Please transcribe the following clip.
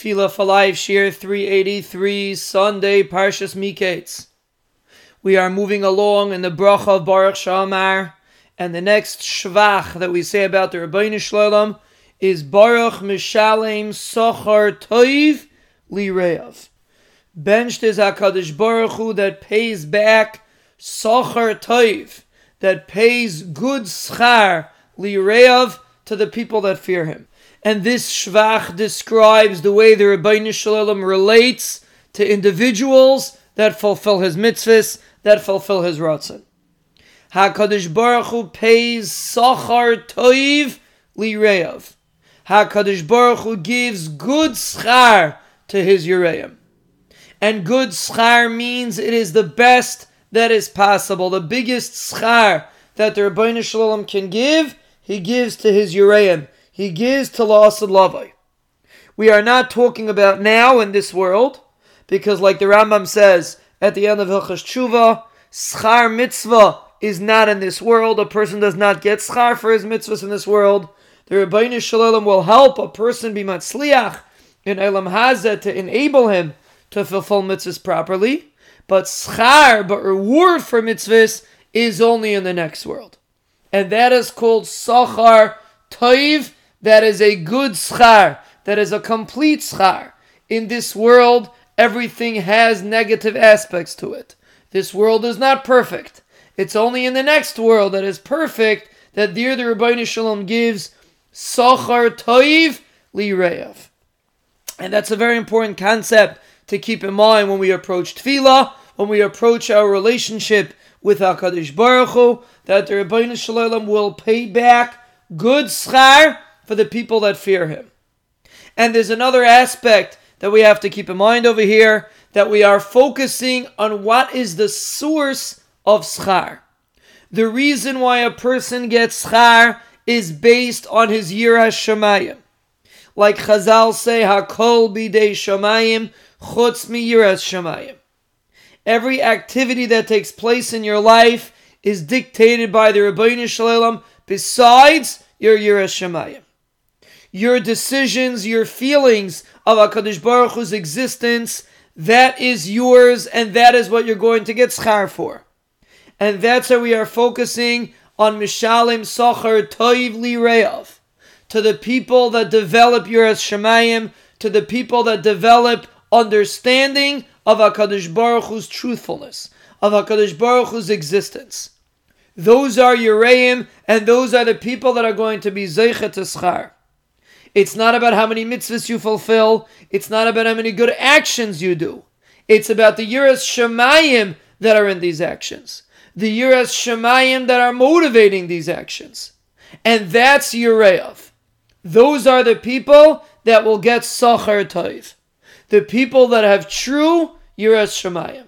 Tefillah for Life, Shiur 383, Sunday, Parshas Miketz. We are moving along in the bracha of Baruch She'amar, and the next shvach that we say about the Ribbono Shel Olam is Baruch Mishalem Sochar Toiv Lireav. Benched is HaKadosh Baruch Hu that pays back Sochar Toiv, that pays good schar Lireav to the people that fear him. And this shvach describes the way the Ribbono Shel Olam relates to individuals that fulfill his mitzvahs, that fulfill his ratzon. HaKadosh Baruch Hu pays Sachar Toiv Lireav. HaKadosh Baruch Hu gives good schar to his Yereim. And good schar means it is the best that is possible. The biggest schar that the Ribbono Shel Olam can give, he gives to his Yereim he gives to La'asad Lavai. We are not talking about now in this world, because like the Rambam says at the end of Hilchas Tshuva, schar mitzvah is not in this world. A person does not get schar for his mitzvahs in this world. The Ribbono Shel Olam will help a person be matzliach in Olam Hazeh to enable him to fulfill mitzvahs properly. But schar, but reward for mitzvahs, is only in the next world. And that is called sachar toiv that is a good schar, that is a complete schar. In this world, everything has negative aspects to it. This world is not perfect. It's only in the next world that is perfect that there the Ribbono Shel Olam gives Sochar Toiv Lireyev. And that's a very important concept to keep in mind when we approach Tefillah, when we approach our relationship with HaKadosh Baruch Hu, that the Ribbono Shel Olam will pay back good schar for the people that fear him. And there's another aspect that we have to keep in mind over here that we are focusing on what is the source of schar. The reason why a person gets schar is based on his yirah shemayim. Like Chazal say, "Hakol bidei shemayim chutz mi yiras shemayim." Every activity that takes place in your life is dictated by the Ribbono Shel Olam besides your yiras shemayim your decisions, your feelings of HaKadosh Baruch Hu's existence, that is yours and that is what you're going to get schar for. And that's why we are focusing on Mishalim Sochar Toiv Lireav. To the people that develop Yiras Shemayim, to the people that develop understanding of HaKadosh Baruch Hu's truthfulness, of HaKadosh Baruch Hu's existence. Those are Yereim, and those are the people that are going to be Zeichet Schar. It's not about how many mitzvahs you fulfill. It's not about how many good actions you do. It's about the Yiras Shemayim that are in these actions. The Yiras Shemayim that are motivating these actions. And that's Yireav. Those are the people that will get Sachar Toiv. The people that have true Yiras Shemayim.